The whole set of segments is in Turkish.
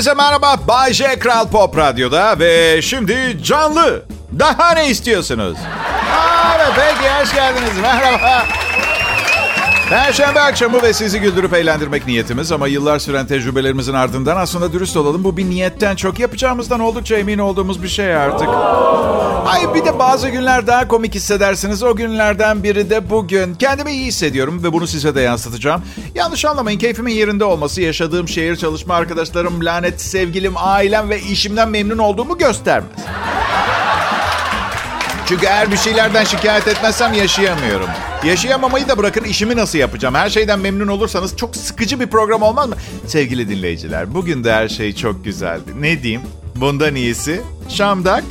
Hepinize merhaba. Bay J Kral Pop Radyo'da ve şimdi canlı. Daha ne istiyorsunuz? Aa, evet, peki hoş geldiniz. Merhaba. Perşembe akşamı ve sizi güldürüp eğlendirmek niyetimiz ama yıllar süren tecrübelerimizin ardından aslında dürüst olalım. Bu bir niyetten çok yapacağımızdan oldukça emin olduğumuz bir şey artık. Ay bir de bazı günler daha komik hissedersiniz. O günlerden biri de bugün. Kendimi iyi hissediyorum ve bunu size de yansıtacağım. Yanlış anlamayın keyfimin yerinde olması, yaşadığım şehir, çalışma arkadaşlarım, lanet sevgilim, ailem ve işimden memnun olduğumu göstermez. Çünkü eğer bir şeylerden şikayet etmezsem yaşayamıyorum. Yaşayamamayı da bırakın işimi nasıl yapacağım? Her şeyden memnun olursanız çok sıkıcı bir program olmaz mı? Sevgili dinleyiciler, bugün de her şey çok güzeldi. Ne diyeyim? Bundan iyisi Şamdak.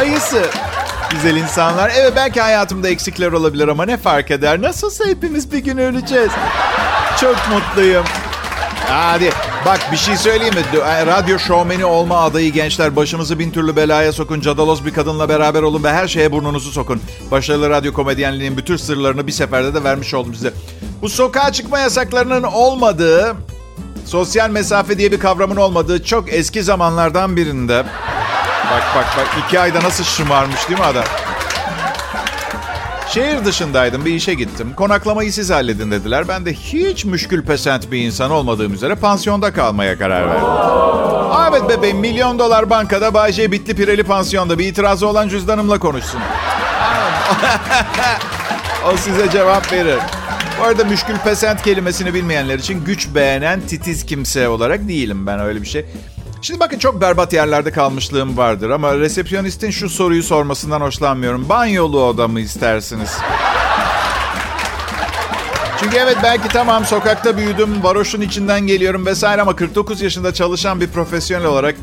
Ayısı. Güzel insanlar. Evet belki hayatımda eksikler olabilir ama ne fark eder? Nasılsa hepimiz bir gün öleceğiz. Çok mutluyum. Hadi bak bir şey söyleyeyim mi? Radyo şovmeni olma adayı gençler başınızı bin türlü belaya sokun. Cadalos bir kadınla beraber olun ve her şeye burnunuzu sokun. Başarılı radyo komedyenliğinin bütün sırlarını bir seferde de vermiş oldum size. Bu sokağa çıkma yasaklarının olmadığı, sosyal mesafe diye bir kavramın olmadığı çok eski zamanlardan birinde. Bak bak bak iki ayda nasıl şımarmış değil mi adam? Şehir dışındaydım, bir işe gittim. Konaklamayı siz halledin dediler. Ben de hiç müşkül pesent bir insan olmadığım üzere pansiyonda kalmaya karar verdim. Aa, evet bebeğim, milyon dolar bankada Bay J bitli pireli pansiyonda. Bir itirazı olan cüzdanımla konuşsun. o size cevap verir. Bu arada müşkül pesent kelimesini bilmeyenler için güç beğenen titiz kimse olarak değilim ben öyle bir şey. Şimdi bakın çok berbat yerlerde kalmışlığım vardır ama resepsiyonistin şu soruyu sormasından hoşlanmıyorum. Banyolu oda mı istersiniz? Çünkü evet belki tamam sokakta büyüdüm, varoşun içinden geliyorum vesaire ama 49 yaşında çalışan bir profesyonel olarak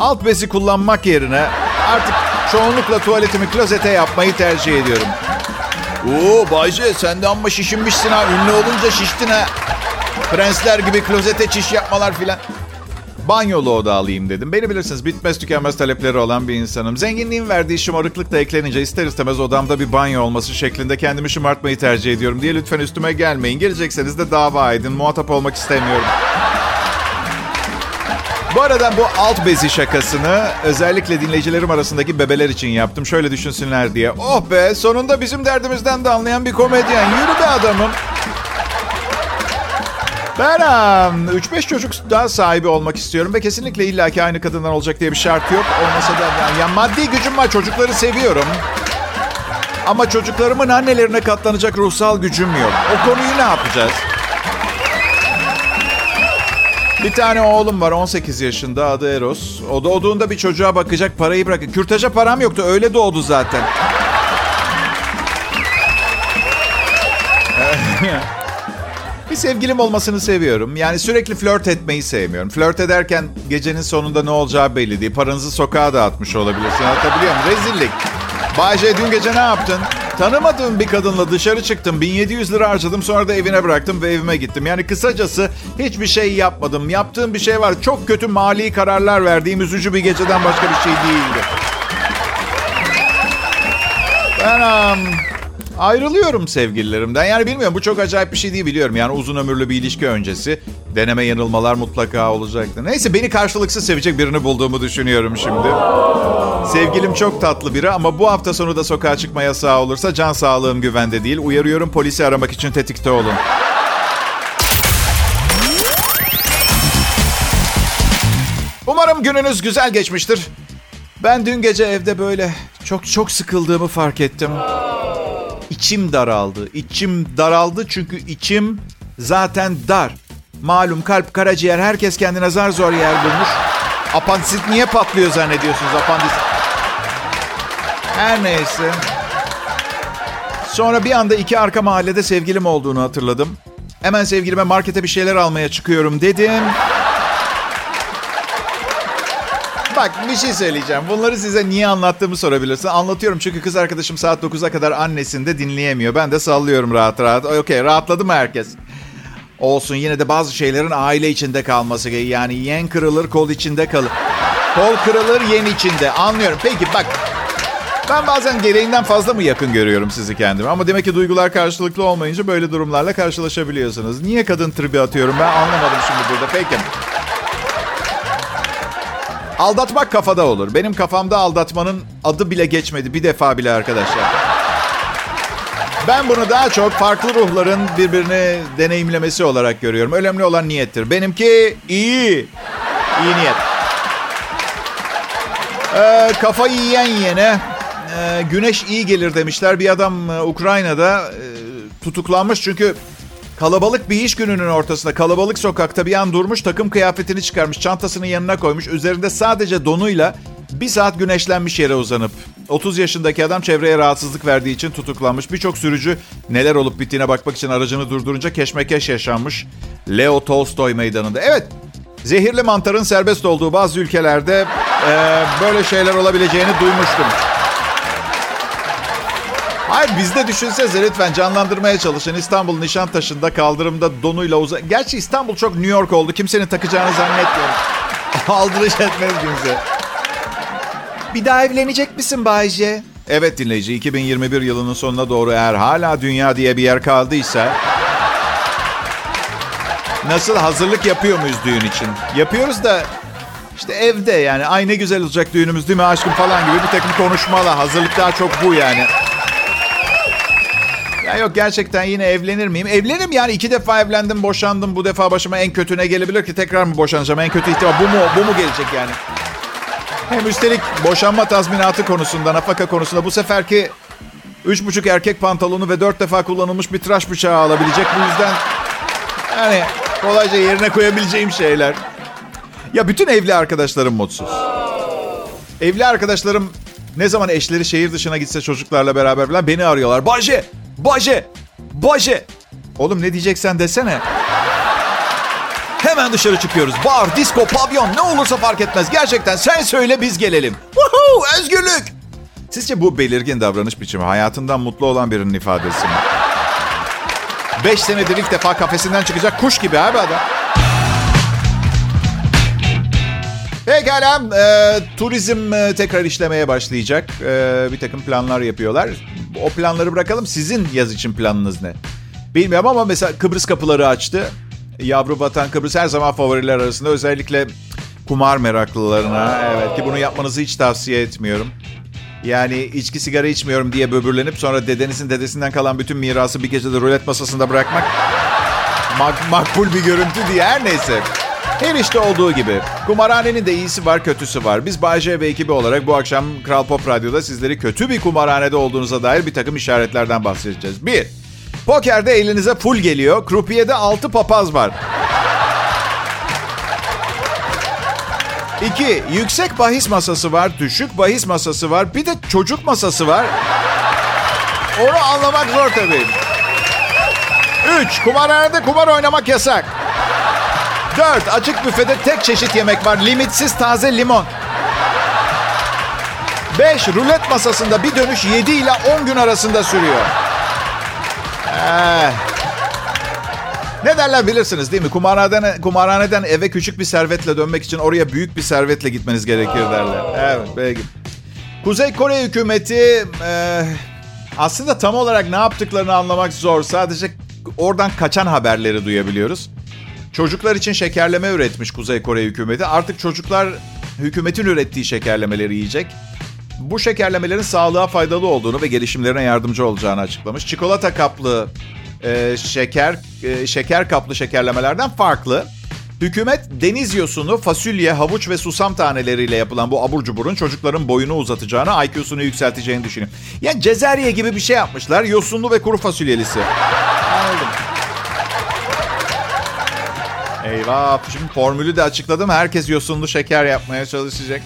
alt bezi kullanmak yerine artık çoğunlukla tuvaletimi klozete yapmayı tercih ediyorum. Oo Bayce sen de amma şişinmişsin ha. Ünlü olunca şiştin ha. Prensler gibi klozete çiş yapmalar filan. Banyolu oda alayım dedim. Beni bilirsiniz bitmez tükenmez talepleri olan bir insanım. Zenginliğin verdiği şımarıklık da eklenince ister istemez odamda bir banyo olması şeklinde kendimi şımartmayı tercih ediyorum diye lütfen üstüme gelmeyin. Gelecekseniz de dava edin. Muhatap olmak istemiyorum. Bu arada bu alt bezi şakasını özellikle dinleyicilerim arasındaki bebeler için yaptım. Şöyle düşünsünler diye. Oh be sonunda bizim derdimizden de anlayan bir komedyen. Yürü be adamım. Ben 3-5 çocuk daha sahibi olmak istiyorum ve kesinlikle illaki aynı kadından olacak diye bir şart yok. Olmasa da yani, yani maddi gücüm var çocukları seviyorum. Ama çocuklarımın annelerine katlanacak ruhsal gücüm yok. O konuyu ne yapacağız? Bir tane oğlum var 18 yaşında adı Eros. O doğduğunda bir çocuğa bakacak parayı bırakın. Kürtaja param yoktu öyle doğdu zaten. Bir sevgilim olmasını seviyorum. Yani sürekli flört etmeyi sevmiyorum. Flört ederken gecenin sonunda ne olacağı belli değil. Paranızı sokağa dağıtmış olabilirsin. Anlatabiliyor muyum? Rezillik. Bayce dün gece ne yaptın? Tanımadığım bir kadınla dışarı çıktım. 1700 lira harcadım sonra da evine bıraktım ve evime gittim. Yani kısacası hiçbir şey yapmadım. Yaptığım bir şey var. Çok kötü mali kararlar verdiğim üzücü bir geceden başka bir şey değildi. Ben um, ayrılıyorum sevgililerimden. Yani bilmiyorum bu çok acayip bir şey değil biliyorum. Yani uzun ömürlü bir ilişki öncesi. Deneme yanılmalar mutlaka olacaktı. Neyse beni karşılıksız sevecek birini bulduğumu düşünüyorum şimdi. Sevgilim çok tatlı biri ama bu hafta sonu da sokağa çıkma yasağı olursa can sağlığım güvende değil. Uyarıyorum polisi aramak için tetikte olun. Umarım gününüz güzel geçmiştir. Ben dün gece evde böyle çok çok sıkıldığımı fark ettim. İçim daraldı. İçim daraldı çünkü içim zaten dar. Malum kalp, karaciğer herkes kendine zar zor yer bulmuş. Apandisit niye patlıyor zannediyorsunuz apandisit? Her neyse. Sonra bir anda iki arka mahallede sevgilim olduğunu hatırladım. Hemen sevgilime markete bir şeyler almaya çıkıyorum dedim. Bak bir şey söyleyeceğim. Bunları size niye anlattığımı sorabilirsin. Anlatıyorum çünkü kız arkadaşım saat 9'a kadar annesini de dinleyemiyor. Ben de sallıyorum rahat rahat. Okey rahatladı mı herkes? Olsun yine de bazı şeylerin aile içinde kalması gerekiyor. Yani yen kırılır kol içinde kalır. Kol kırılır yen içinde. Anlıyorum. Peki bak Ben bazen gereğinden fazla mı yakın görüyorum sizi kendime? Ama demek ki duygular karşılıklı olmayınca böyle durumlarla karşılaşabiliyorsunuz. Niye kadın tribi atıyorum ben anlamadım şimdi burada. Peki. Aldatmak kafada olur. Benim kafamda aldatmanın adı bile geçmedi bir defa bile arkadaşlar. Ben bunu daha çok farklı ruhların birbirini deneyimlemesi olarak görüyorum. Önemli olan niyettir. Benimki iyi. İyi niyet. Ee, kafayı yiyen yiyene e, güneş iyi gelir demişler. Bir adam e, Ukrayna'da e, tutuklanmış çünkü kalabalık bir iş gününün ortasında kalabalık sokakta bir an durmuş takım kıyafetini çıkarmış çantasını yanına koymuş üzerinde sadece donuyla bir saat güneşlenmiş yere uzanıp 30 yaşındaki adam çevreye rahatsızlık verdiği için tutuklanmış. Birçok sürücü neler olup bittiğine bakmak için aracını durdurunca keşmekeş yaşanmış. Leo Tolstoy meydanında. Evet zehirli mantarın serbest olduğu bazı ülkelerde e, böyle şeyler olabileceğini duymuştum. Hayır bizde düşünsenize lütfen canlandırmaya çalışın. İstanbul Nişantaşı'nda kaldırımda donuyla uzan... Gerçi İstanbul çok New York oldu. Kimsenin takacağını zannetmiyorum. Aldırış etmez kimse. Bir daha evlenecek misin Bayce? Evet dinleyici 2021 yılının sonuna doğru eğer hala dünya diye bir yer kaldıysa... Nasıl hazırlık yapıyor muyuz düğün için? Yapıyoruz da işte evde yani ay ne güzel olacak düğünümüz değil mi aşkım falan gibi bir takım konuşmalar. Hazırlık daha çok bu yani. Ya yok gerçekten yine evlenir miyim? Evlenirim yani iki defa evlendim boşandım. Bu defa başıma en kötü ne gelebilir ki? Tekrar mı boşanacağım? En kötü ihtimal bu mu, bu mu gelecek yani? Hem üstelik boşanma tazminatı konusunda, nafaka konusunda bu seferki üç buçuk erkek pantolonu ve dört defa kullanılmış bir tıraş bıçağı alabilecek. Bu yüzden yani kolayca yerine koyabileceğim şeyler. Ya bütün evli arkadaşlarım mutsuz. Evli arkadaşlarım ne zaman eşleri şehir dışına gitse çocuklarla beraber falan beni arıyorlar. Baje, Baje, Baje. Oğlum ne diyeceksen desene. Hemen dışarı çıkıyoruz. Bar, disco, pavyon ne olursa fark etmez. Gerçekten sen söyle biz gelelim. Woohoo, özgürlük. Sizce bu belirgin davranış biçimi hayatından mutlu olan birinin ifadesi mi? Beş senedir ilk defa kafesinden çıkacak kuş gibi abi adam. Pekala, e, turizm e, tekrar işlemeye başlayacak. E, bir takım planlar yapıyorlar. O planları bırakalım. Sizin yaz için planınız ne? Bilmiyorum ama mesela Kıbrıs kapıları açtı. Yavru vatan Kıbrıs her zaman favoriler arasında. Özellikle kumar meraklılarına. Evet ki bunu yapmanızı hiç tavsiye etmiyorum. Yani içki sigara içmiyorum diye böbürlenip sonra dedenizin dedesinden kalan bütün mirası bir gecede rulet masasında bırakmak mak makbul bir görüntü diye her neyse. Her işte olduğu gibi. Kumarhanenin de iyisi var, kötüsü var. Biz Bay J ve ekibi olarak bu akşam Kral Pop Radyo'da sizleri kötü bir kumarhanede olduğunuza dair bir takım işaretlerden bahsedeceğiz. Bir, pokerde elinize full geliyor. Krupiyede altı papaz var. İki, yüksek bahis masası var, düşük bahis masası var. Bir de çocuk masası var. Onu anlamak zor tabii. Üç, kumarhanede kumar oynamak yasak. 4. Açık büfede tek çeşit yemek var. Limitsiz taze limon. 5. Rulet masasında bir dönüş 7 ile 10 gün arasında sürüyor. Eh. Ne derler bilirsiniz değil mi? Kumarhaneden, kumarhaneden eve küçük bir servetle dönmek için oraya büyük bir servetle gitmeniz gerekir derler. Evet belki. Kuzey Kore hükümeti e, aslında tam olarak ne yaptıklarını anlamak zor. Sadece oradan kaçan haberleri duyabiliyoruz. Çocuklar için şekerleme üretmiş Kuzey Kore hükümeti. Artık çocuklar hükümetin ürettiği şekerlemeleri yiyecek. Bu şekerlemelerin sağlığa faydalı olduğunu ve gelişimlerine yardımcı olacağını açıklamış. Çikolata kaplı e, şeker e, şeker kaplı şekerlemelerden farklı. Hükümet deniz yosunu, fasulye, havuç ve susam taneleriyle yapılan bu abur cuburun çocukların boyunu uzatacağını, IQ'sunu yükselteceğini düşünüyor. Yani cezerye gibi bir şey yapmışlar. Yosunlu ve kuru fasulyelisi. Anladım. Eyvah. Şimdi formülü de açıkladım. Herkes yosunlu şeker yapmaya çalışacak.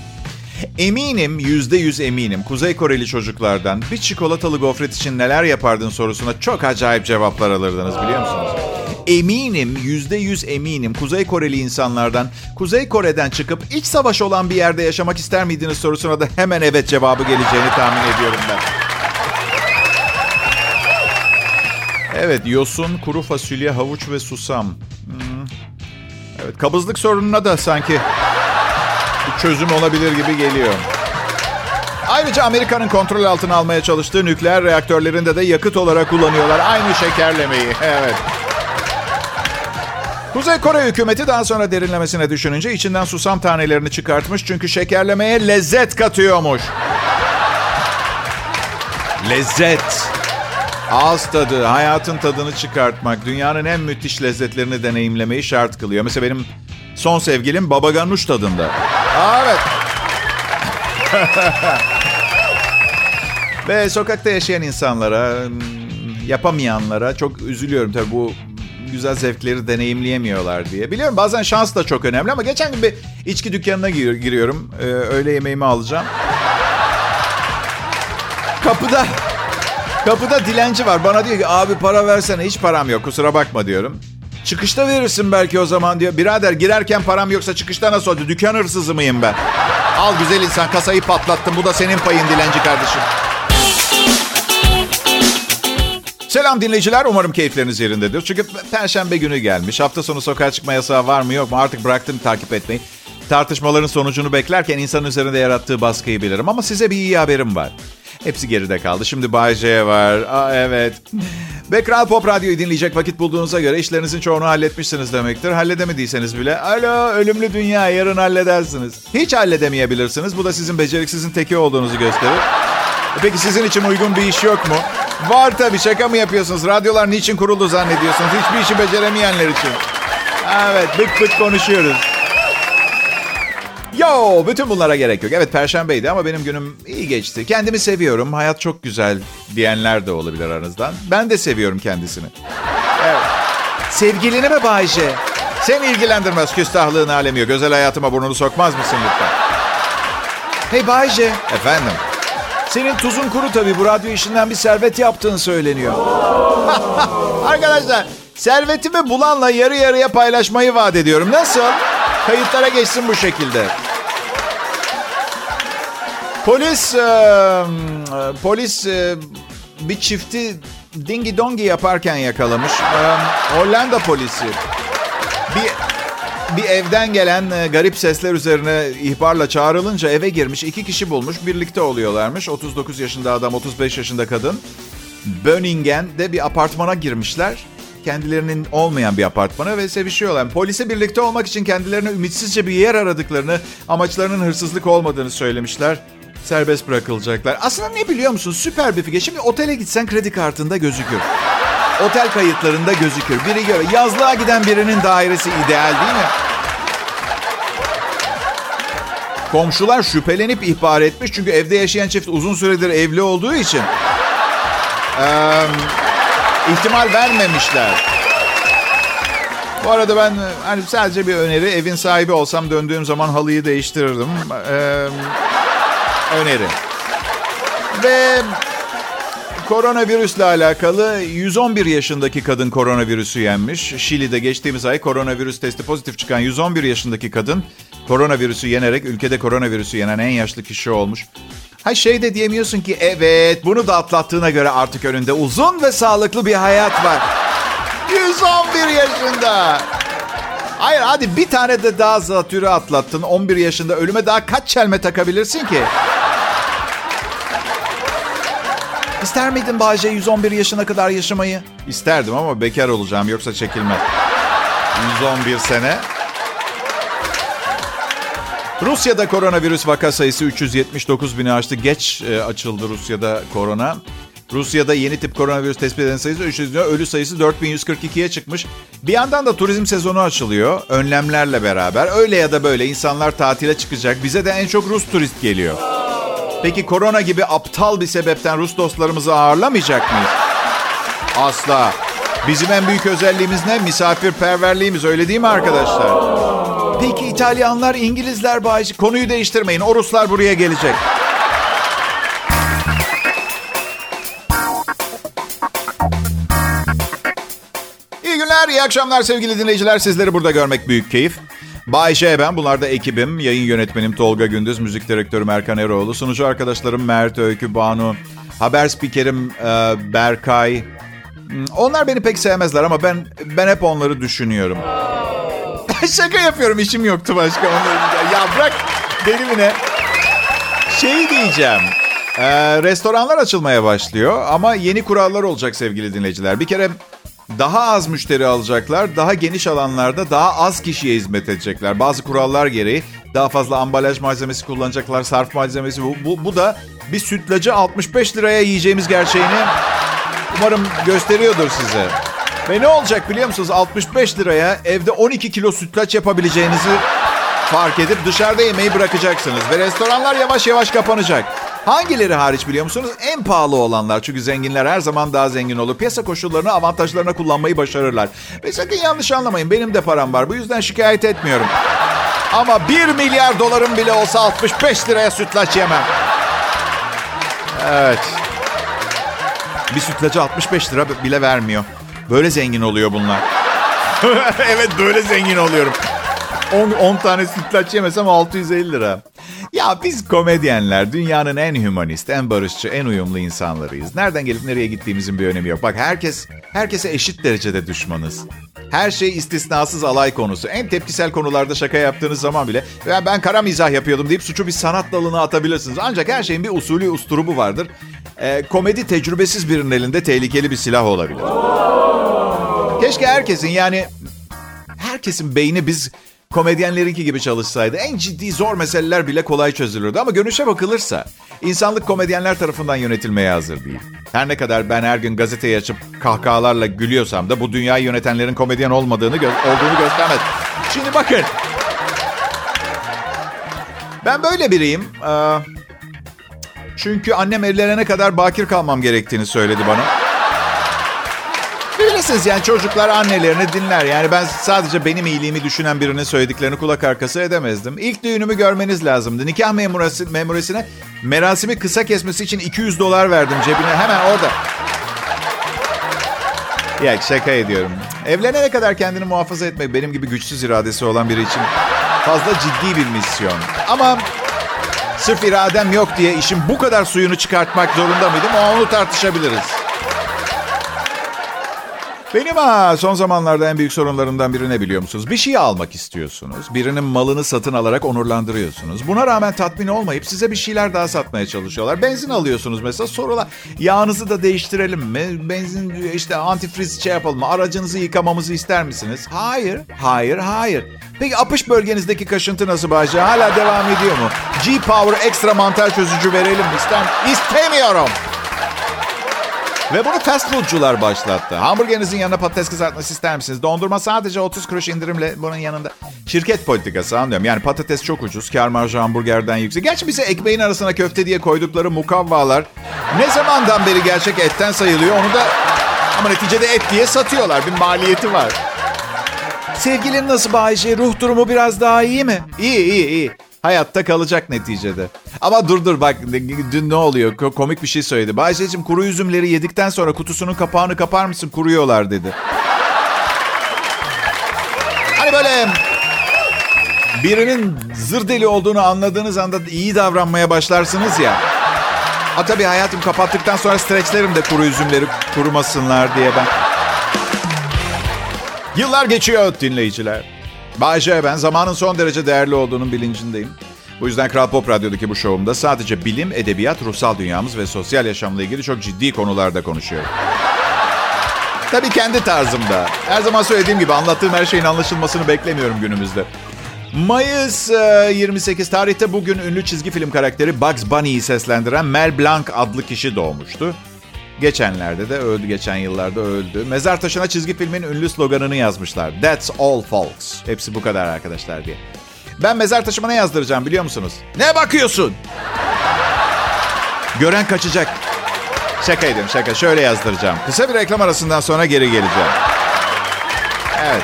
Eminim, yüzde yüz eminim. Kuzey Koreli çocuklardan bir çikolatalı gofret için neler yapardın sorusuna çok acayip cevaplar alırdınız biliyor musunuz? Eminim, yüzde yüz eminim. Kuzey Koreli insanlardan Kuzey Kore'den çıkıp iç savaş olan bir yerde yaşamak ister miydiniz sorusuna da hemen evet cevabı geleceğini tahmin ediyorum ben. Evet, yosun, kuru fasulye, havuç ve susam. Hmm. Evet, kabızlık sorununa da sanki bir çözüm olabilir gibi geliyor. Ayrıca Amerika'nın kontrol altına almaya çalıştığı nükleer reaktörlerinde de yakıt olarak kullanıyorlar. Aynı şekerlemeyi. Evet. Kuzey Kore hükümeti daha sonra derinlemesine düşününce içinden susam tanelerini çıkartmış. Çünkü şekerlemeye lezzet katıyormuş. Lezzet. Ağız tadı, hayatın tadını çıkartmak, dünyanın en müthiş lezzetlerini deneyimlemeyi şart kılıyor. Mesela benim son sevgilim baba ganuş tadında. Evet. Ve sokakta yaşayan insanlara, yapamayanlara çok üzülüyorum tabii bu güzel zevkleri deneyimleyemiyorlar diye. Biliyorum bazen şans da çok önemli ama geçen gün bir içki dükkanına gir- giriyorum. Ee, öğle yemeğimi alacağım. Kapıda kapıda dilenci var. Bana diyor ki abi para versene hiç param yok kusura bakma diyorum. Çıkışta verirsin belki o zaman diyor. Birader girerken param yoksa çıkışta nasıl oldu? Dükkan hırsızı mıyım ben? Al güzel insan kasayı patlattım. Bu da senin payın dilenci kardeşim. Selam dinleyiciler. Umarım keyifleriniz yerindedir. Çünkü perşembe günü gelmiş. Hafta sonu sokağa çıkma yasağı var mı yok mu? Artık bıraktım takip etmeyi. Tartışmaların sonucunu beklerken insanın üzerinde yarattığı baskıyı bilirim. Ama size bir iyi haberim var. Hepsi geride kaldı. Şimdi Bay J var. Aa, evet. Ve Kral Pop Radyo'yu dinleyecek vakit bulduğunuza göre işlerinizin çoğunu halletmişsiniz demektir. Halledemediyseniz bile alo ölümlü dünya yarın halledersiniz. Hiç halledemeyebilirsiniz. Bu da sizin beceriksizin teki olduğunuzu gösterir. Peki sizin için uygun bir iş yok mu? Var tabii şaka mı yapıyorsunuz? Radyolar niçin kuruldu zannediyorsunuz? Hiçbir işi beceremeyenler için. Evet bık bık konuşuyoruz. Yo bütün bunlara gerek yok. Evet perşembeydi ama benim günüm iyi geçti. Kendimi seviyorum. Hayat çok güzel diyenler de olabilir aranızdan. Ben de seviyorum kendisini. Evet. Sevgilini mi Bayce? Sen ilgilendirmez küstahlığın alemi yok. Özel hayatıma burnunu sokmaz mısın lütfen? Hey Bayce. Efendim? Senin tuzun kuru tabii. Bu radyo işinden bir servet yaptığın söyleniyor. Arkadaşlar servetimi bulanla yarı yarıya paylaşmayı vaat ediyorum. Nasıl? Kayıtlara geçsin bu şekilde. Polis e, polis e, bir çifti dingi dongi yaparken yakalamış. E, Hollanda polisi. Bir bir evden gelen garip sesler üzerine ihbarla çağrılınca eve girmiş. iki kişi bulmuş. Birlikte oluyorlarmış. 39 yaşında adam, 35 yaşında kadın. Böningen'de bir apartmana girmişler. Kendilerinin olmayan bir apartmana ve sevişiyorlar. Polise birlikte olmak için kendilerine ümitsizce bir yer aradıklarını, amaçlarının hırsızlık olmadığını söylemişler. Serbest bırakılacaklar. Aslında ne biliyor musun? Süper bir fikir. Şimdi otele gitsen kredi kartında gözükür. Otel kayıtlarında gözükür. Biri göre yazlığa giden birinin dairesi ideal değil mi? Komşular şüphelenip ihbar etmiş. Çünkü evde yaşayan çift uzun süredir evli olduğu için ee, ihtimal vermemişler. Bu arada ben hani sadece bir öneri. Evin sahibi olsam döndüğüm zaman halıyı değiştirirdim. Ee, öneri. Ve koronavirüsle alakalı 111 yaşındaki kadın koronavirüsü yenmiş. Şili'de geçtiğimiz ay koronavirüs testi pozitif çıkan 111 yaşındaki kadın koronavirüsü yenerek ülkede koronavirüsü yenen en yaşlı kişi olmuş. Ha şey de diyemiyorsun ki evet bunu da atlattığına göre artık önünde uzun ve sağlıklı bir hayat var. 111 yaşında. Hayır hadi bir tane de daha zatürre atlattın. 11 yaşında ölüme daha kaç çelme takabilirsin ki? İster miydin Bahçe 111 yaşına kadar yaşamayı? İsterdim ama bekar olacağım yoksa çekilmez. 111 sene. Rusya'da koronavirüs vaka sayısı 379 bini aştı. Geç e, açıldı Rusya'da korona. Rusya'da yeni tip koronavirüs tespit eden sayısı 300 ölü sayısı 4142'ye çıkmış. Bir yandan da turizm sezonu açılıyor önlemlerle beraber. Öyle ya da böyle insanlar tatile çıkacak. Bize de en çok Rus turist geliyor. Peki korona gibi aptal bir sebepten Rus dostlarımızı ağırlamayacak mıyız? Asla. Bizim en büyük özelliğimiz ne? Misafirperverliğimiz öyle değil mi arkadaşlar? Peki İtalyanlar, İngilizler bağış. Konuyu değiştirmeyin. O Ruslar buraya gelecek. Günler, iyi akşamlar sevgili dinleyiciler. Sizleri burada görmek büyük keyif. Bay J ben, bunlar da ekibim. Yayın yönetmenim Tolga Gündüz, müzik direktörüm Erkan Eroğlu, sunucu arkadaşlarım Mert, Öykü, Banu, haber spikerim e, Berkay. Hmm, Onlar beni pek sevmezler ama ben ben hep onları düşünüyorum. Şaka yapıyorum, işim yoktu başka onların. Ya bırak, deli mi ne? Şey diyeceğim. Ee, restoranlar açılmaya başlıyor ama yeni kurallar olacak sevgili dinleyiciler. Bir kere daha az müşteri alacaklar, daha geniş alanlarda daha az kişiye hizmet edecekler. Bazı kurallar gereği daha fazla ambalaj malzemesi kullanacaklar, sarf malzemesi. Bu, bu, bu da bir sütlacı 65 liraya yiyeceğimiz gerçeğini umarım gösteriyordur size. Ve ne olacak biliyor musunuz? 65 liraya evde 12 kilo sütlaç yapabileceğinizi fark edip dışarıda yemeği bırakacaksınız. Ve restoranlar yavaş yavaş kapanacak. Hangileri hariç biliyor musunuz? En pahalı olanlar. Çünkü zenginler her zaman daha zengin olur. Piyasa koşullarını avantajlarına kullanmayı başarırlar. Ve sakın yanlış anlamayın. Benim de param var. Bu yüzden şikayet etmiyorum. Ama 1 milyar dolarım bile olsa 65 liraya sütlaç yemem. Evet. Bir sütlacı 65 lira bile vermiyor. Böyle zengin oluyor bunlar. evet böyle zengin oluyorum. 10, 10 tane sütlaç yemesem 650 lira. Ya biz komedyenler dünyanın en hümanist, en barışçı, en uyumlu insanlarıyız. Nereden gelip nereye gittiğimizin bir önemi yok. Bak herkes herkese eşit derecede düşmanız. Her şey istisnasız alay konusu. En tepkisel konularda şaka yaptığınız zaman bile ben, ben kara mizah yapıyordum deyip suçu bir sanat dalına atabilirsiniz. Ancak her şeyin bir usulü usturubu vardır. Ee, komedi tecrübesiz birinin elinde tehlikeli bir silah olabilir. Keşke herkesin yani herkesin beyni biz komedyenlerinki gibi çalışsaydı en ciddi zor meseleler bile kolay çözülürdü. Ama görünüşe bakılırsa insanlık komedyenler tarafından yönetilmeye hazır değil. Her ne kadar ben her gün gazeteyi açıp kahkahalarla gülüyorsam da bu dünyayı yönetenlerin komedyen olmadığını gö- olduğunu göstermez. Şimdi bakın. Ben böyle biriyim. Ee, çünkü annem evlenene kadar bakir kalmam gerektiğini söyledi bana. Bilirsiniz yani çocuklar annelerini dinler. Yani ben sadece benim iyiliğimi düşünen birinin söylediklerini kulak arkası edemezdim. İlk düğünümü görmeniz lazımdı. Nikah memurası, memuresine merasimi kısa kesmesi için 200 dolar verdim cebine hemen orada. Ya şaka ediyorum. Evlenene kadar kendini muhafaza etmek benim gibi güçsüz iradesi olan biri için fazla ciddi bir misyon. Ama sırf iradem yok diye işin bu kadar suyunu çıkartmak zorunda mıydım? Onu tartışabiliriz. Benim ha son zamanlarda en büyük sorunlarımdan biri ne biliyor musunuz? Bir şey almak istiyorsunuz. Birinin malını satın alarak onurlandırıyorsunuz. Buna rağmen tatmin olmayıp size bir şeyler daha satmaya çalışıyorlar. Benzin alıyorsunuz mesela sorular. Yağınızı da değiştirelim mi? Benzin işte antifriz şey yapalım mı? Aracınızı yıkamamızı ister misiniz? Hayır, hayır, hayır. Peki apış bölgenizdeki kaşıntı nasıl Bahçe? Hala devam ediyor mu? G-Power ekstra mantar çözücü verelim mi? İster, istemiyorum. Ve bunu fast foodcular başlattı. Hamburgerinizin yanına patates kızartması ister misiniz? Dondurma sadece 30 kuruş indirimle bunun yanında. Şirket politikası anlıyorum. Yani patates çok ucuz. Kar marjı hamburgerden yüksek. Gerçi bize ekmeğin arasına köfte diye koydukları mukavvalar ne zamandan beri gerçek etten sayılıyor onu da ama neticede et diye satıyorlar. Bir maliyeti var. Sevgilin nasıl Bayce? Ruh durumu biraz daha iyi mi? İyi iyi iyi. Hayatta kalacak neticede. Ama dur dur bak dün ne oluyor? Komik bir şey söyledi. Bayce'cim kuru üzümleri yedikten sonra kutusunun kapağını kapar mısın? Kuruyorlar dedi. Hani böyle birinin zır deli olduğunu anladığınız anda iyi davranmaya başlarsınız ya. Ha tabii hayatım kapattıktan sonra streçlerim de kuru üzümleri kurumasınlar diye ben. Yıllar geçiyor dinleyiciler. Bayce ben zamanın son derece değerli olduğunun bilincindeyim. Bu yüzden Kral Pop Radyo'daki bu şovumda sadece bilim, edebiyat, ruhsal dünyamız ve sosyal yaşamla ilgili çok ciddi konularda konuşuyorum. Tabii kendi tarzımda. Her zaman söylediğim gibi anlattığım her şeyin anlaşılmasını beklemiyorum günümüzde. Mayıs 28 tarihte bugün ünlü çizgi film karakteri Bugs Bunny'yi seslendiren Mel Blanc adlı kişi doğmuştu. Geçenlerde de öldü, geçen yıllarda öldü. Mezar taşına çizgi filmin ünlü sloganını yazmışlar. That's all folks. Hepsi bu kadar arkadaşlar diye. Ben mezar taşıma ne yazdıracağım biliyor musunuz? Ne bakıyorsun? Gören kaçacak. Şaka ediyorum şaka. Şöyle yazdıracağım. Kısa bir reklam arasından sonra geri geleceğim. Evet.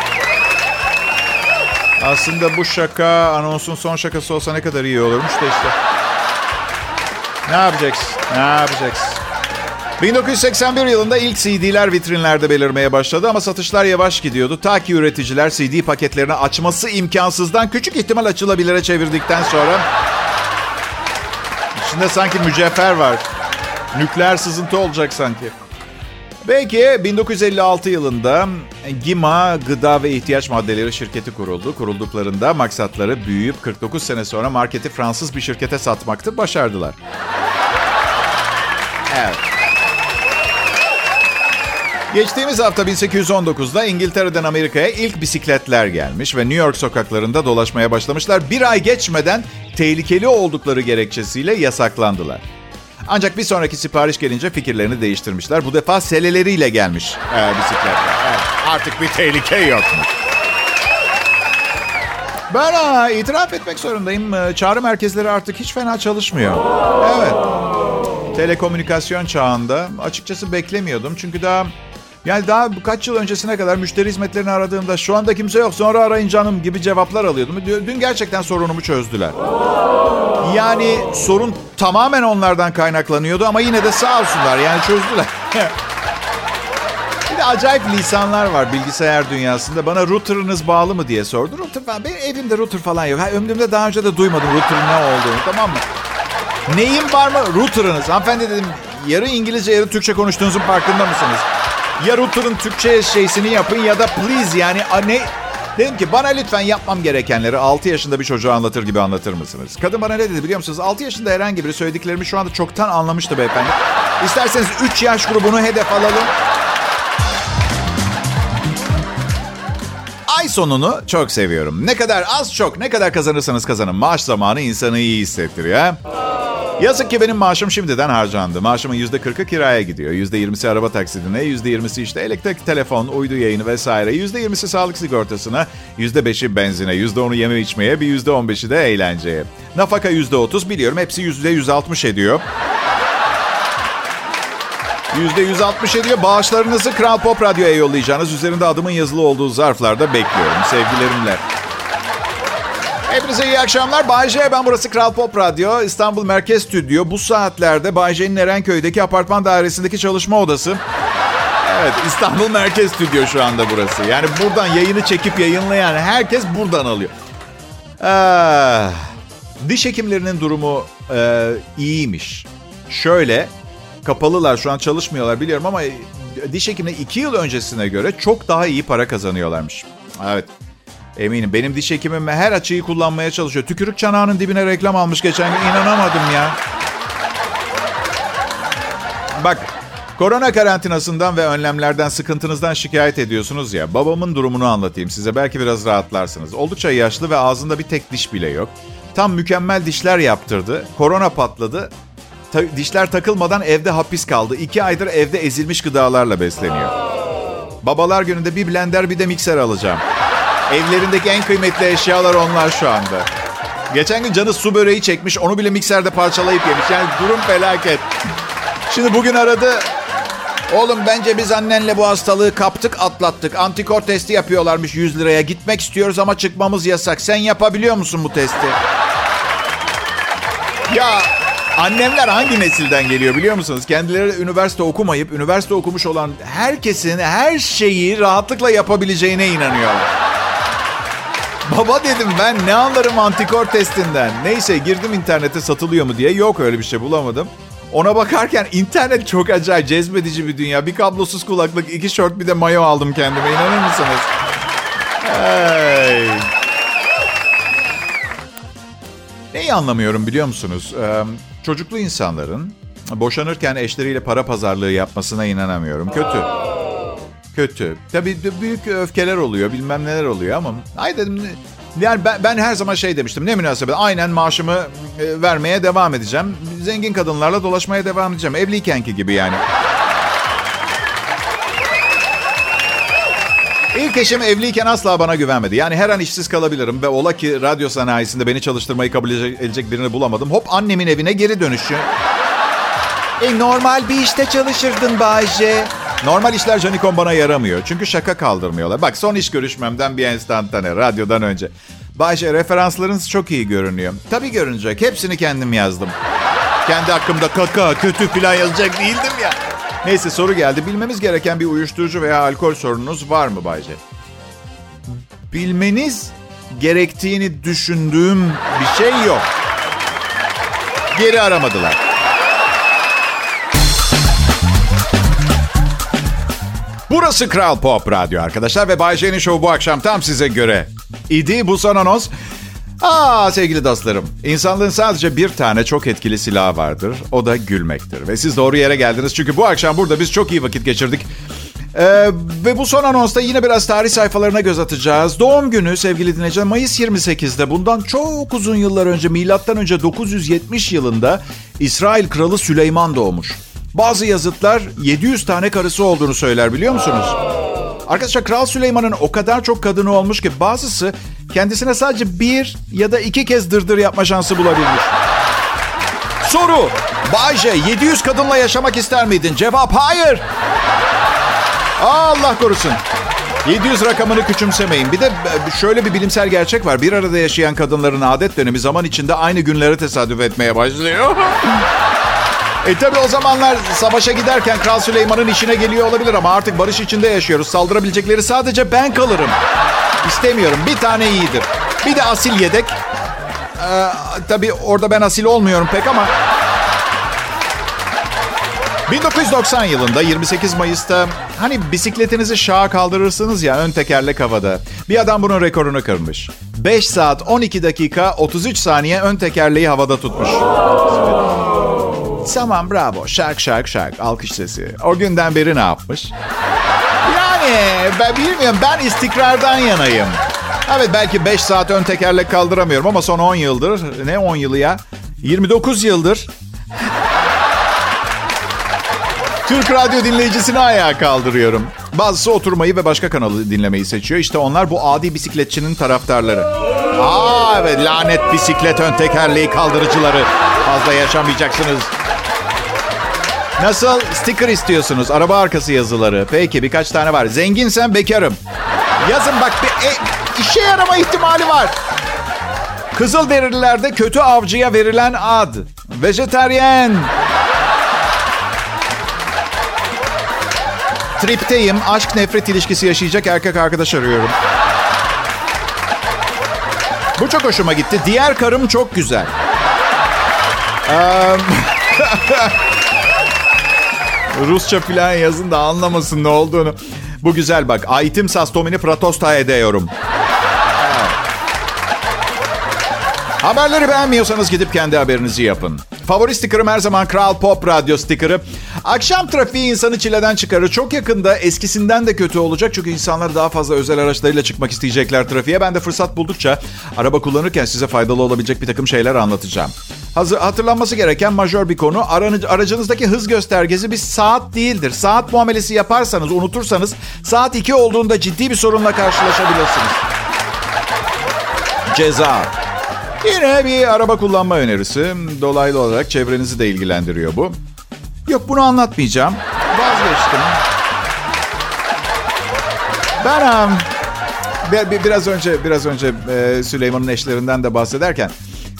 Aslında bu şaka anonsun son şakası olsa ne kadar iyi olurmuş da işte. Ne yapacaksın? Ne yapacaksın? 1981 yılında ilk CD'ler vitrinlerde belirmeye başladı ama satışlar yavaş gidiyordu. Ta ki üreticiler CD paketlerini açması imkansızdan küçük ihtimal açılabilire çevirdikten sonra... içinde sanki mücevher var. Nükleer sızıntı olacak sanki. Belki 1956 yılında Gima Gıda ve İhtiyaç Maddeleri şirketi kuruldu. Kurulduklarında maksatları büyüyüp 49 sene sonra marketi Fransız bir şirkete satmaktı. Başardılar. Evet. Geçtiğimiz hafta 1819'da İngiltere'den Amerika'ya ilk bisikletler gelmiş ve New York sokaklarında dolaşmaya başlamışlar. Bir ay geçmeden tehlikeli oldukları gerekçesiyle yasaklandılar. Ancak bir sonraki sipariş gelince fikirlerini değiştirmişler. Bu defa seleleriyle gelmiş e, bisikletler. Artık bir tehlike yokmuş. Ben ha, itiraf etmek zorundayım. E, çağrı merkezleri artık hiç fena çalışmıyor. Evet. Telekomünikasyon çağında açıkçası beklemiyordum. Çünkü daha yani daha kaç yıl öncesine kadar müşteri hizmetlerini aradığımda şu anda kimse yok sonra arayın canım gibi cevaplar alıyordum. Dün gerçekten sorunumu çözdüler. Yani sorun tamamen onlardan kaynaklanıyordu ama yine de sağ olsunlar yani çözdüler. Bir de acayip lisanlar var bilgisayar dünyasında. Bana router'ınız bağlı mı diye sordu. Router falan. Benim evimde router falan yok. Ömrümde daha önce de duymadım router'ın ne olduğunu tamam mı? Neyim var mı? Router'ınız. Hanımefendi dedim yarı İngilizce yarı Türkçe konuştuğunuzun farkında mısınız? Ya router'ın Türkçe şeysini yapın ya da please yani ne... Dedim ki bana lütfen yapmam gerekenleri 6 yaşında bir çocuğa anlatır gibi anlatır mısınız? Kadın bana ne dedi biliyor musunuz? 6 yaşında herhangi biri söylediklerimi şu anda çoktan anlamıştı beyefendi. İsterseniz 3 yaş grubunu hedef alalım. Ay sonunu çok seviyorum. Ne kadar az çok ne kadar kazanırsanız kazanın. Maaş zamanı insanı iyi hissettiriyor. Yazık ki benim maaşım şimdiden harcandı. Maaşımın %40'ı kiraya gidiyor. %20'si araba taksidine, %20'si işte elektrik, telefon, uydu yayını vesaire. %20'si sağlık sigortasına, %5'i benzine, %10'u yeme içmeye, bir %15'i de eğlenceye. Nafaka %30 biliyorum hepsi %160 ediyor. %160 ediyor. Bağışlarınızı Kral Pop Radyo'ya yollayacağınız üzerinde adımın yazılı olduğu zarflarda bekliyorum. Sevgilerimle. Hepinize iyi akşamlar. Bay J, ben burası Kral Pop Radyo. İstanbul Merkez Stüdyo. Bu saatlerde Bay J'nin Erenköy'deki apartman dairesindeki çalışma odası. Evet, İstanbul Merkez Stüdyo şu anda burası. Yani buradan yayını çekip yayınlayan herkes buradan alıyor. Ee, diş hekimlerinin durumu e, iyiymiş. Şöyle, kapalılar şu an çalışmıyorlar biliyorum ama diş hekimine iki yıl öncesine göre çok daha iyi para kazanıyorlarmış. Evet. Eminim. Benim diş hekimim her açıyı kullanmaya çalışıyor. Tükürük çanağının dibine reklam almış geçen gün. İnanamadım ya. Bak korona karantinasından ve önlemlerden sıkıntınızdan şikayet ediyorsunuz ya. Babamın durumunu anlatayım size. Belki biraz rahatlarsınız. Oldukça yaşlı ve ağzında bir tek diş bile yok. Tam mükemmel dişler yaptırdı. Korona patladı. Ta- dişler takılmadan evde hapis kaldı. İki aydır evde ezilmiş gıdalarla besleniyor. Babalar gününde bir blender bir de mikser alacağım. Evlerindeki en kıymetli eşyalar onlar şu anda. Geçen gün canı su böreği çekmiş. Onu bile mikserde parçalayıp yemiş. Yani durum felaket. Şimdi bugün aradı. Oğlum bence biz annenle bu hastalığı kaptık atlattık. Antikor testi yapıyorlarmış 100 liraya. Gitmek istiyoruz ama çıkmamız yasak. Sen yapabiliyor musun bu testi? Ya annemler hangi nesilden geliyor biliyor musunuz? Kendileri üniversite okumayıp üniversite okumuş olan herkesin her şeyi rahatlıkla yapabileceğine inanıyorlar. Baba dedim ben ne anlarım antikor testinden. Neyse girdim internete satılıyor mu diye. Yok öyle bir şey bulamadım. Ona bakarken internet çok acayip cezbedici bir dünya. Bir kablosuz kulaklık, iki short bir de mayo aldım kendime. İnanır mısınız? Hey. Neyi anlamıyorum biliyor musunuz? Ee, çocuklu insanların boşanırken eşleriyle para pazarlığı yapmasına inanamıyorum. Kötü. Kötü. Tabii büyük öfkeler oluyor, bilmem neler oluyor ama ay dedim yani ben, ben her zaman şey demiştim. Ne münasebet. Aynen maaşımı e, vermeye devam edeceğim. Zengin kadınlarla dolaşmaya devam edeceğim. Evliykenki gibi yani. İlk eşim evliyken asla bana güvenmedi. Yani her an işsiz kalabilirim ve ola ki radyo sanayisinde beni çalıştırmayı kabul edecek birini bulamadım. Hop annemin evine geri dönüşü. E normal bir işte çalışırdın Bayce. Normal işler Canikon bana yaramıyor. Çünkü şaka kaldırmıyorlar. Bak son iş görüşmemden bir enstantane radyodan önce. Bayşe referanslarınız çok iyi görünüyor. Tabii görünecek. Hepsini kendim yazdım. Kendi hakkımda kaka, kötü falan yazacak değildim ya. Neyse soru geldi. Bilmemiz gereken bir uyuşturucu veya alkol sorununuz var mı Bayce? Bilmeniz gerektiğini düşündüğüm bir şey yok. Geri aramadılar. Burası Kral Pop Radyo arkadaşlar ve Bay J'nin Show bu akşam tam size göre. İdi bu son. Aa sevgili dostlarım, insanlığın sadece bir tane çok etkili silahı vardır. O da gülmektir. Ve siz doğru yere geldiniz çünkü bu akşam burada biz çok iyi vakit geçirdik. Ee, ve bu son anonsta yine biraz tarih sayfalarına göz atacağız. Doğum günü sevgili dinleyiciler Mayıs 28'de bundan çok uzun yıllar önce milattan önce 970 yılında İsrail kralı Süleyman doğmuş. Bazı yazıtlar 700 tane karısı olduğunu söyler biliyor musunuz? Arkadaşlar Kral Süleyman'ın o kadar çok kadını olmuş ki bazısı kendisine sadece bir ya da iki kez dırdır yapma şansı bulabilmiş. Soru. Bayce 700 kadınla yaşamak ister miydin? Cevap hayır. Allah korusun. 700 rakamını küçümsemeyin. Bir de şöyle bir bilimsel gerçek var. Bir arada yaşayan kadınların adet dönemi zaman içinde aynı günlere tesadüf etmeye başlıyor. E tabi o zamanlar savaşa giderken Kral Süleyman'ın işine geliyor olabilir ama artık barış içinde yaşıyoruz. Saldırabilecekleri sadece ben kalırım. İstemiyorum. Bir tane iyidir. Bir de asil yedek. Ee, tabii orada ben asil olmuyorum pek ama... 1990 yılında 28 Mayıs'ta hani bisikletinizi şaha kaldırırsınız ya ön tekerlek havada. Bir adam bunun rekorunu kırmış. 5 saat 12 dakika 33 saniye ön tekerleği havada tutmuş. Tamam bravo. Şark şark şark. Alkış sesi. O günden beri ne yapmış? Yani ben bilmiyorum. Ben istikrardan yanayım. Evet belki 5 saat ön tekerlek kaldıramıyorum ama son 10 yıldır. Ne 10 yılı ya? 29 yıldır. Türk radyo dinleyicisini ayağa kaldırıyorum. Bazısı oturmayı ve başka kanalı dinlemeyi seçiyor. İşte onlar bu adi bisikletçinin taraftarları. Aa evet lanet bisiklet ön tekerleği kaldırıcıları. Fazla yaşamayacaksınız. Nasıl? Sticker istiyorsunuz. Araba arkası yazıları. Peki birkaç tane var. Zenginsen bekarım. Yazın bak bir e, işe yarama ihtimali var. Kızılderililerde kötü avcıya verilen ad. Vejeteryen. Tripteyim. Aşk nefret ilişkisi yaşayacak erkek arkadaş arıyorum. Bu çok hoşuma gitti. Diğer karım çok güzel. Um... Rusça falan yazın da anlamasın ne olduğunu. Bu güzel bak. Aitim sastomini pratosta ediyorum. Haberleri beğenmiyorsanız gidip kendi haberinizi yapın. Favori sticker'ım her zaman Kral Pop Radyo sticker'ı. Akşam trafiği insanı çileden çıkarır. Çok yakında eskisinden de kötü olacak. Çünkü insanlar daha fazla özel araçlarıyla çıkmak isteyecekler trafiğe. Ben de fırsat buldukça araba kullanırken size faydalı olabilecek bir takım şeyler anlatacağım. Hazır, hatırlanması gereken majör bir konu. Aracınızdaki hız göstergesi bir saat değildir. Saat muamelesi yaparsanız, unutursanız saat 2 olduğunda ciddi bir sorunla karşılaşabilirsiniz. Ceza. Yine bir araba kullanma önerisi. Dolaylı olarak çevrenizi de ilgilendiriyor bu. Yok bunu anlatmayacağım. Vazgeçtim. Ben biraz önce biraz önce Süleyman'ın eşlerinden de bahsederken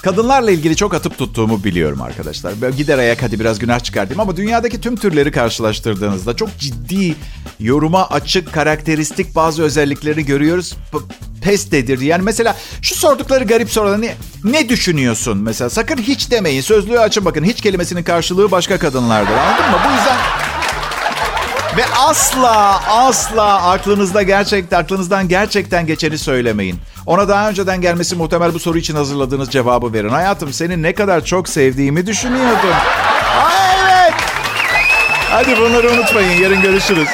kadınlarla ilgili çok atıp tuttuğumu biliyorum arkadaşlar. Gider ayak hadi biraz günah çıkartayım ama dünyadaki tüm türleri karşılaştırdığınızda çok ciddi, yoruma açık, karakteristik bazı özellikleri görüyoruz. P- pestedir. Yani mesela şu sordukları garip sorular ne, ne düşünüyorsun mesela? Sakın hiç demeyin. Sözlüğü açın bakın. Hiç kelimesinin karşılığı başka kadınlardır. Anladın mı? Bu yüzden ve asla asla aklınızda gerçekten aklınızdan gerçekten geçeni söylemeyin. Ona daha önceden gelmesi muhtemel bu soru için hazırladığınız cevabı verin. Hayatım seni ne kadar çok sevdiğimi düşünüyordum. Aa, evet. Hadi bunları unutmayın. Yarın görüşürüz.